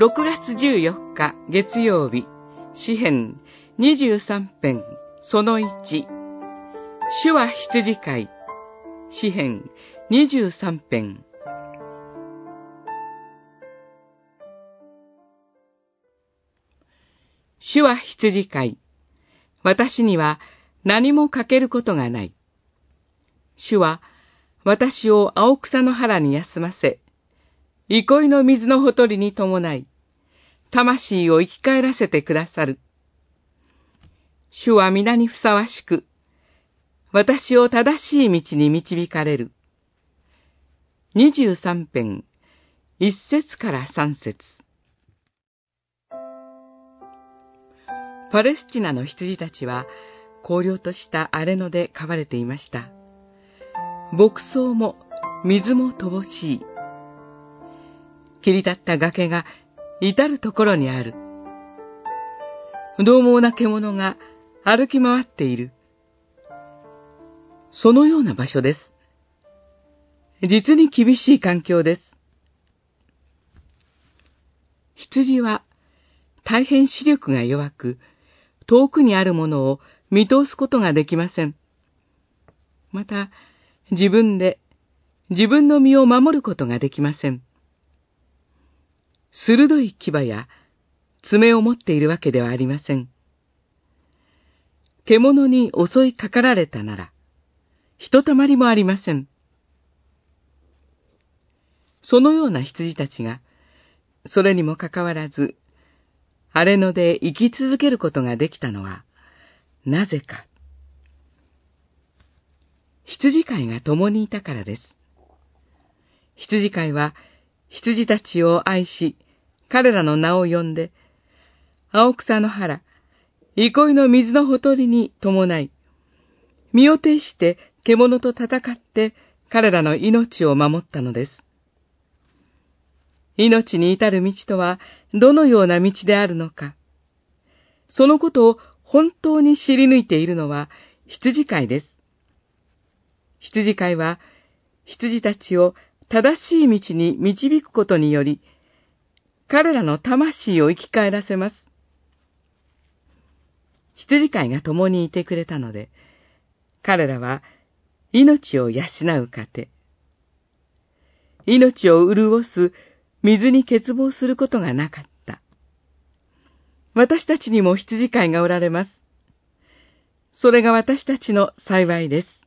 6月14日月曜日、詩編23編その1、主は羊飼い、詩編23編。主は羊飼い、私には何も欠けることがない。主は私を青草の原に休ませ、憩いの水のほとりに伴い、魂を生き返らせてくださる。主は皆にふさわしく、私を正しい道に導かれる。二十三編、一節から三節。パレスチナの羊たちは、荒涼とした荒れ野で飼われていました。牧草も水も乏しい。切り立った崖が至るところにある。獰猛な獣が歩き回っている。そのような場所です。実に厳しい環境です。羊は大変視力が弱く、遠くにあるものを見通すことができません。また、自分で自分の身を守ることができません。鋭い牙や爪を持っているわけではありません。獣に襲いかかられたなら、ひとたまりもありません。そのような羊たちが、それにもかかわらず、荒れ野で生き続けることができたのは、なぜか。羊飼いが共にいたからです。羊飼いは羊たちを愛し、彼らの名を呼んで、青草の原、憩いの水のほとりに伴い、身を挺して獣と戦って彼らの命を守ったのです。命に至る道とはどのような道であるのか。そのことを本当に知り抜いているのは羊飼いです。羊飼いは羊たちを正しい道に導くことにより、彼らの魂を生き返らせます。羊飼いが共にいてくれたので、彼らは命を養う糧、命を潤す水に欠乏することがなかった。私たちにも羊飼いがおられます。それが私たちの幸いです。